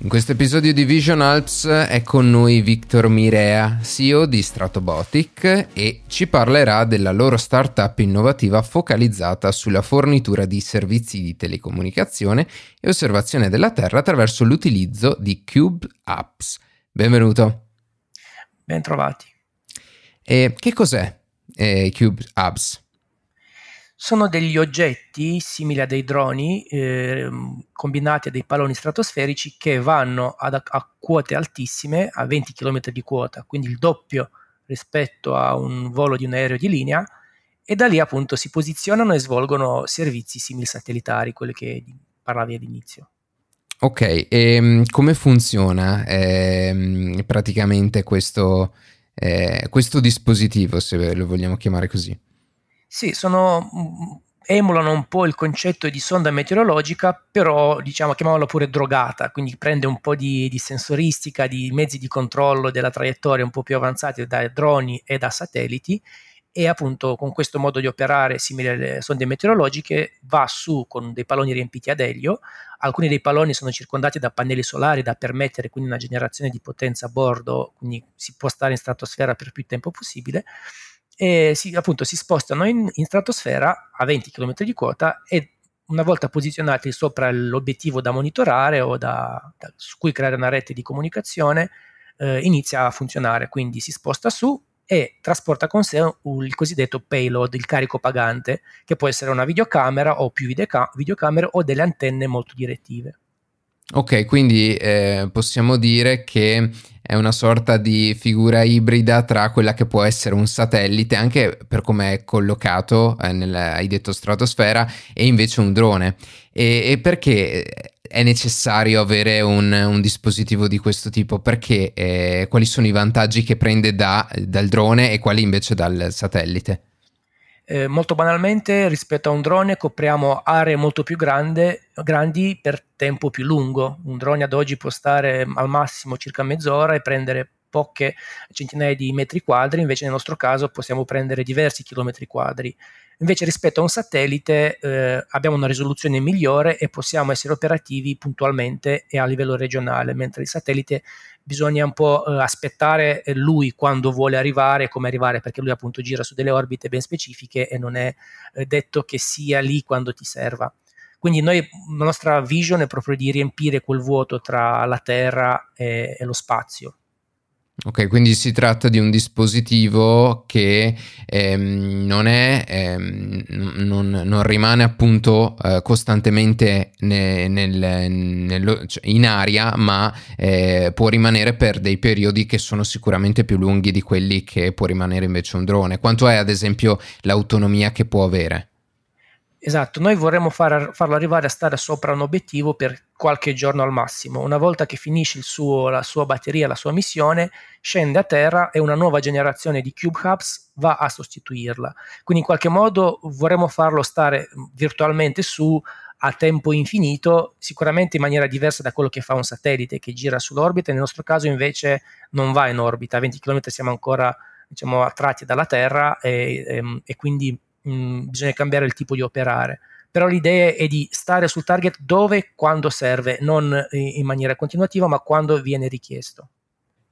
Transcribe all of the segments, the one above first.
In questo episodio di Vision Alps è con noi Victor Mirea, CEO di Stratobotic e ci parlerà della loro startup innovativa focalizzata sulla fornitura di servizi di telecomunicazione e osservazione della Terra attraverso l'utilizzo di Cube Apps. Benvenuto. Ben trovati. E che cos'è eh, Cube Apps? Sono degli oggetti simili a dei droni eh, combinati a dei palloni stratosferici che vanno ad, a quote altissime, a 20 km di quota, quindi il doppio rispetto a un volo di un aereo di linea, e da lì appunto si posizionano e svolgono servizi simili satellitari, quelli che parlavi all'inizio. Ok, e ehm, come funziona eh, praticamente questo, eh, questo dispositivo, se lo vogliamo chiamare così? Sì, sono, mm, emulano un po' il concetto di sonda meteorologica, però diciamo chiamiamola pure drogata, quindi prende un po' di, di, sensoristica, di mezzi di controllo della traiettoria un po' più avanzati da droni e da satelliti e appunto con questo modo di operare simile alle sonde meteorologiche va su con dei palloni riempiti ad elio, alcuni dei palloni sono circondati da pannelli solari da permettere quindi una generazione di potenza a bordo, quindi si può stare in stratosfera per più tempo possibile e si, appunto si spostano in, in stratosfera a 20 km di quota e una volta posizionati sopra l'obiettivo da monitorare o da, da, su cui creare una rete di comunicazione, eh, inizia a funzionare. Quindi si sposta su e trasporta con sé il cosiddetto payload, il carico pagante, che può essere una videocamera o più videoca- videocamere o delle antenne molto direttive. Ok, quindi eh, possiamo dire che è una sorta di figura ibrida tra quella che può essere un satellite, anche per come è collocato, eh, nel, hai detto stratosfera, e invece un drone. E, e perché è necessario avere un, un, dispositivo di questo tipo? Perché eh, quali sono i vantaggi che prende da, dal drone e quali invece dal satellite? Eh, molto banalmente, rispetto a un drone copriamo aree molto più grande, grandi per tempo più lungo. Un drone ad oggi può stare al massimo circa mezz'ora e prendere poche centinaia di metri quadri, invece nel nostro caso possiamo prendere diversi chilometri quadri. Invece rispetto a un satellite eh, abbiamo una risoluzione migliore e possiamo essere operativi puntualmente e a livello regionale, mentre il satellite bisogna un po' eh, aspettare eh, lui quando vuole arrivare come arrivare, perché lui appunto gira su delle orbite ben specifiche e non è eh, detto che sia lì quando ti serva. Quindi noi, la nostra vision è proprio di riempire quel vuoto tra la Terra e, e lo spazio. Ok, quindi si tratta di un dispositivo che ehm, non, è, ehm, non, non, rimane appunto eh, costantemente ne, nel, nel, cioè in aria, ma eh, può rimanere per dei periodi che sono sicuramente più lunghi di quelli che può rimanere invece un drone. Quanto è ad esempio l'autonomia che può avere? Esatto, noi vorremmo far, farlo arrivare a stare sopra un obiettivo per qualche giorno al massimo. Una volta che finisce suo, la sua batteria, la sua missione, scende a terra e una nuova generazione di Cube Hubs va a sostituirla. Quindi in qualche modo vorremmo farlo stare virtualmente su a tempo infinito, sicuramente in maniera diversa da quello che fa un satellite che gira sull'orbita. Nel nostro caso invece non va in orbita, a 20 km siamo ancora diciamo, attratti dalla Terra e, e, ehm, e quindi mh, mm, bisogna cambiare il tipo di operare. Però l'idea è di stare sul target dove e quando serve, non in maniera continuativa, ma quando viene richiesto.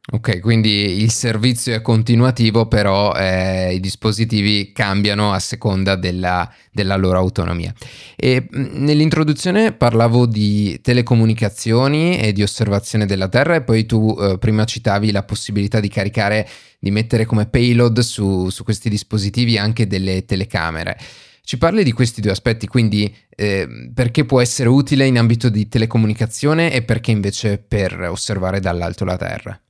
Ok, quindi il servizio è continuativo, però eh, i dispositivi cambiano a seconda della, della loro autonomia. E mm, nell'introduzione parlavo di telecomunicazioni e di osservazione della Terra e poi tu eh, prima citavi la possibilità di caricare, di mettere come payload su, su questi dispositivi anche delle telecamere. Ci parli di questi due aspetti, quindi eh, perché può essere utile in ambito di telecomunicazione e perché invece per osservare dall'alto la Terra?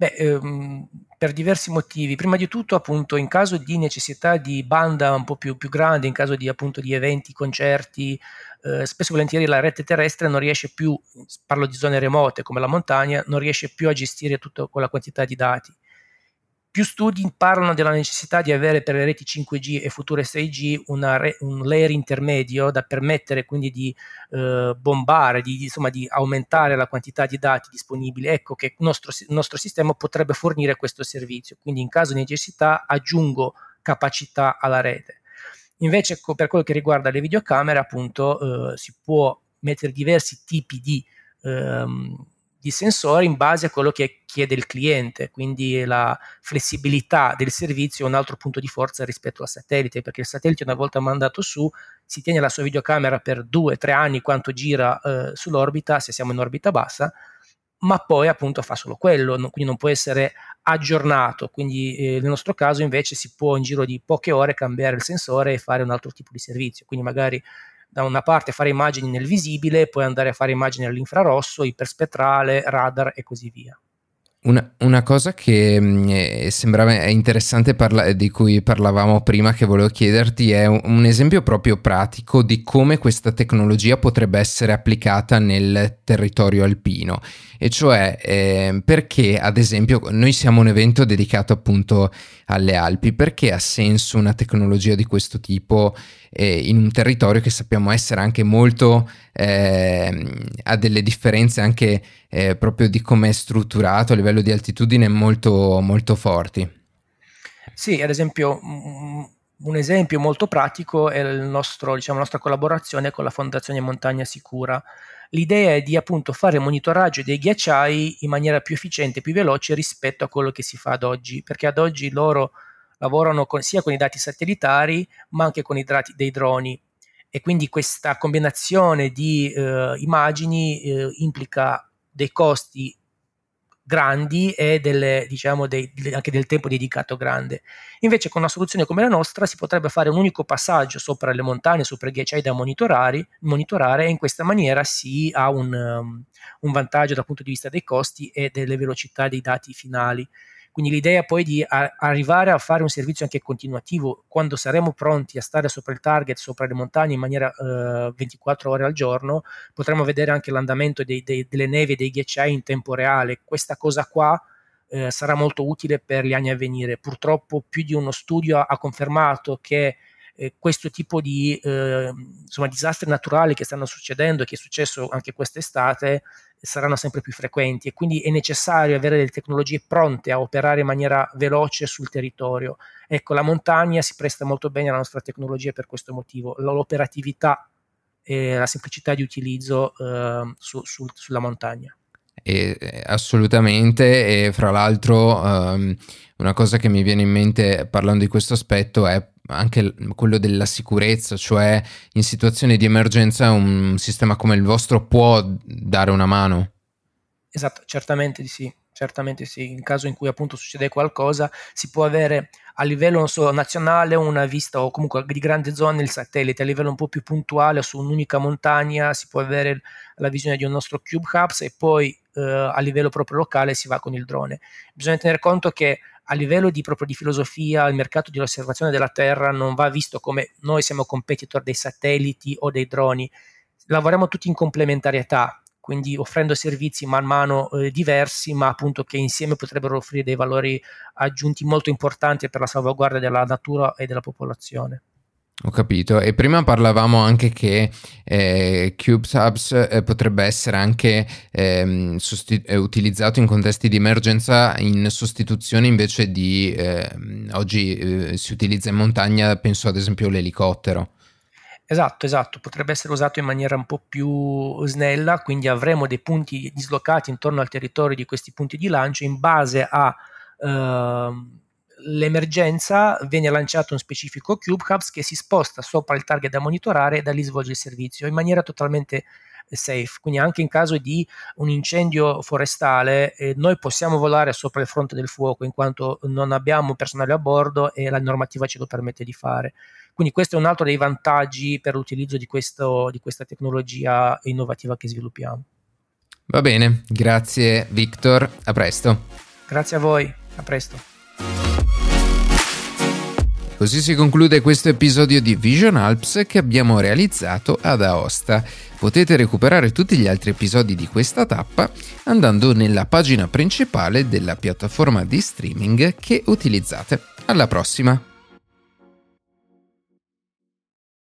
Beh, ehm, per diversi motivi. Prima di tutto, appunto, in caso di necessità di banda un po' più, più grande, in caso di, appunto, di eventi, concerti, eh, spesso e volentieri la rete terrestre non riesce più, parlo di zone remote come la montagna, non riesce più a gestire tutta quella quantità di dati. Più studi parlano della necessità di avere per le reti 5G e future 6G re, un layer intermedio da permettere quindi di eh, bombare, di, insomma, di aumentare la quantità di dati disponibili. Ecco che il nostro, il nostro sistema potrebbe fornire questo servizio. Quindi in caso di necessità aggiungo capacità alla rete. Invece per quello che riguarda le videocamere, appunto, eh, si può mettere diversi tipi di ehm, di sensori in base a quello che chiede il cliente, quindi la flessibilità del servizio è un altro punto di forza rispetto al satellite, perché il satellite una volta mandato su si tiene la sua videocamera per due, tre anni quanto gira eh, sull'orbita, se siamo in orbita bassa, ma poi appunto fa solo quello, no, quindi non può essere aggiornato, quindi eh, nel nostro caso invece si può in giro di poche ore cambiare il sensore e fare un altro tipo di servizio, quindi magari da una parte fare immagini nel visibile, poi andare a fare immagini all'infrarosso, iperspettrale, radar e così via. Una, una, cosa che mh, mm, sembrava interessante parla- di cui parlavamo prima che volevo chiederti è un, un, esempio proprio pratico di come questa tecnologia potrebbe essere applicata nel territorio alpino e cioè eh, perché ad esempio noi siamo un evento dedicato appunto alle Alpi perché ha senso una tecnologia di questo tipo eh, in un territorio che sappiamo essere anche molto eh, ha delle differenze anche eh, proprio di come è strutturato a livello di altitudine molto, molto forti. Sì, ad esempio un esempio molto pratico è nostro, diciamo, la nostra collaborazione con la Fondazione Montagna Sicura. L'idea è di appunto fare monitoraggio dei ghiacciai in maniera più efficiente, più veloce rispetto a quello che si fa ad oggi, perché ad oggi loro lavorano con, sia con i dati satellitari ma anche con i dati dei droni e quindi questa combinazione di eh, immagini eh, implica dei costi grandi e delle, diciamo dei, anche del tempo dedicato grande. Invece con una soluzione come la nostra si potrebbe fare un unico passaggio sopra le montagne, sopra i ghiacciai da monitorare, monitorare e in questa maniera si ha un, um, un vantaggio dal punto di vista dei costi e delle velocità dei dati finali. Quindi l'idea poi di a- arrivare a fare un servizio anche continuativo quando saremo pronti a stare sopra il target, sopra le montagne in maniera eh, 24 ore al giorno, potremo vedere anche l'andamento dei, dei, delle nevi e dei ghiacciai in tempo reale. Questa cosa qua eh, sarà molto utile per gli anni a venire. Purtroppo più di uno studio ha, ha confermato che eh, questo tipo di eh, insomma, disastri naturali che stanno succedendo e che è successo anche quest'estate saranno sempre più frequenti e quindi è necessario avere delle tecnologie pronte a operare in maniera veloce sul territorio. Ecco, la montagna si presta molto bene alla nostra tecnologia per questo motivo, l'operatività e la semplicità di utilizzo eh, su, su, sulla montagna. E, assolutamente, e fra l'altro um, una cosa che mi viene in mente parlando di questo aspetto è anche quello della sicurezza, cioè in situazioni di emergenza un sistema come il vostro può dare una mano? Esatto, certamente di sì, certamente sì. In caso in cui appunto succede qualcosa, si può avere a livello so, nazionale una vista o comunque di grande zone il satellite, a livello un po' più puntuale su un'unica montagna si può avere la visione di un nostro Cube Hubs e poi eh, a livello proprio locale si va con il drone. Bisogna tenere conto che a livello di, proprio di filosofia il mercato di osservazione della Terra non va visto come noi siamo competitor dei satelliti o dei droni, lavoriamo tutti in complementarietà, quindi offrendo servizi man mano eh, diversi, ma appunto che insieme potrebbero offrire dei valori aggiunti molto importanti per la salvaguardia della natura e della popolazione. Ho capito. E prima parlavamo anche che eh, CubeSubs eh, potrebbe essere anche ehm, sosti- eh, utilizzato in contesti di emergenza in sostituzione invece di ehm, oggi eh, si utilizza in montagna, penso ad esempio all'elicottero. Esatto, esatto, potrebbe essere usato in maniera un po' più snella, quindi avremo dei punti dislocati intorno al territorio di questi punti di lancio in base a ehm, l'emergenza viene lanciato un specifico Cube Hubs che si sposta sopra il target da monitorare e da lì svolge il servizio in maniera totalmente eh, safe. Quindi anche in caso di un incendio forestale eh, noi possiamo volare sopra il fronte del fuoco in quanto non abbiamo personale a bordo e la normativa ce lo permette di fare. Quindi questo è un altro dei vantaggi per l'utilizzo di, questo, di questa tecnologia innovativa che sviluppiamo. Va bene, grazie Victor, a presto. Grazie a voi, a presto. Così si conclude questo episodio di Vision Alps che abbiamo realizzato ad Aosta. Potete recuperare tutti gli altri episodi di questa tappa andando nella pagina principale della piattaforma di streaming che utilizzate. Alla prossima!